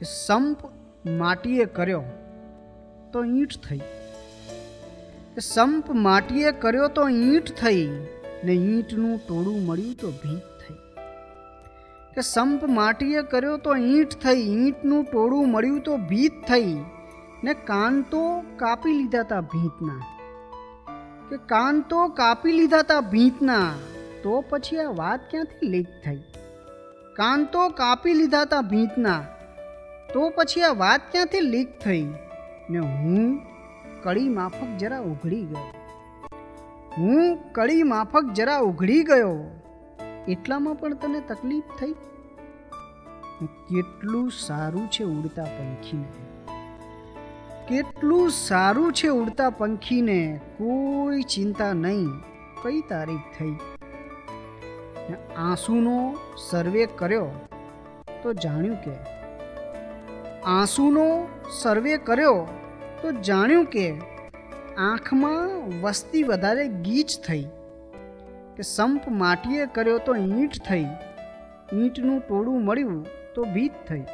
કે સંપ માટીએ કર્યો તો ઈંટ થઈ. સંપ માટીએ કર્યો તો ઈંટ થઈ ને ઈંટનું ટોળું મળ્યું તો ભીત થઈ. કે સંપ માટીએ કર્યો તો ઈંટ થઈ, ઈંટનું ટોળું મળ્યું તો ભીત થઈ ને કાન તો કાપી લીધા તા ભીતના. કે કાન તો કાપી લીધા તા ભીતના તો પછી આ વાત ક્યાંથી લીક થઈ? કાન તો કાપી લીધા તા ભીતના તો પછી આ વાત ક્યાંથી લીક થઈ? ને હું કળી માફક જરા ઉઘડી ગયો. હું કળી માફક જરા ઉઘડી ગયો. એટલામાં પણ તને તકલીફ થઈ? કેટલું સારું છે ઉડતા પંખીને. કેટલું સારું છે ઉડતા પંખીને, કોઈ ચિંતા નહીં, કઈ તારીખ થઈ? આંસુનો સર્વે કર્યો, તો જાણ્યું કે આંસુનો સર્વે કર્યો તો જાણ્યું કે આંખમાં વસ્તી વધારે ગીચ થઈ, કે સંપ માટીએ કર્યો તો ઈંટ થઈ, ઈંટનું ટોળું મળ્યું તો ભીત થઈ.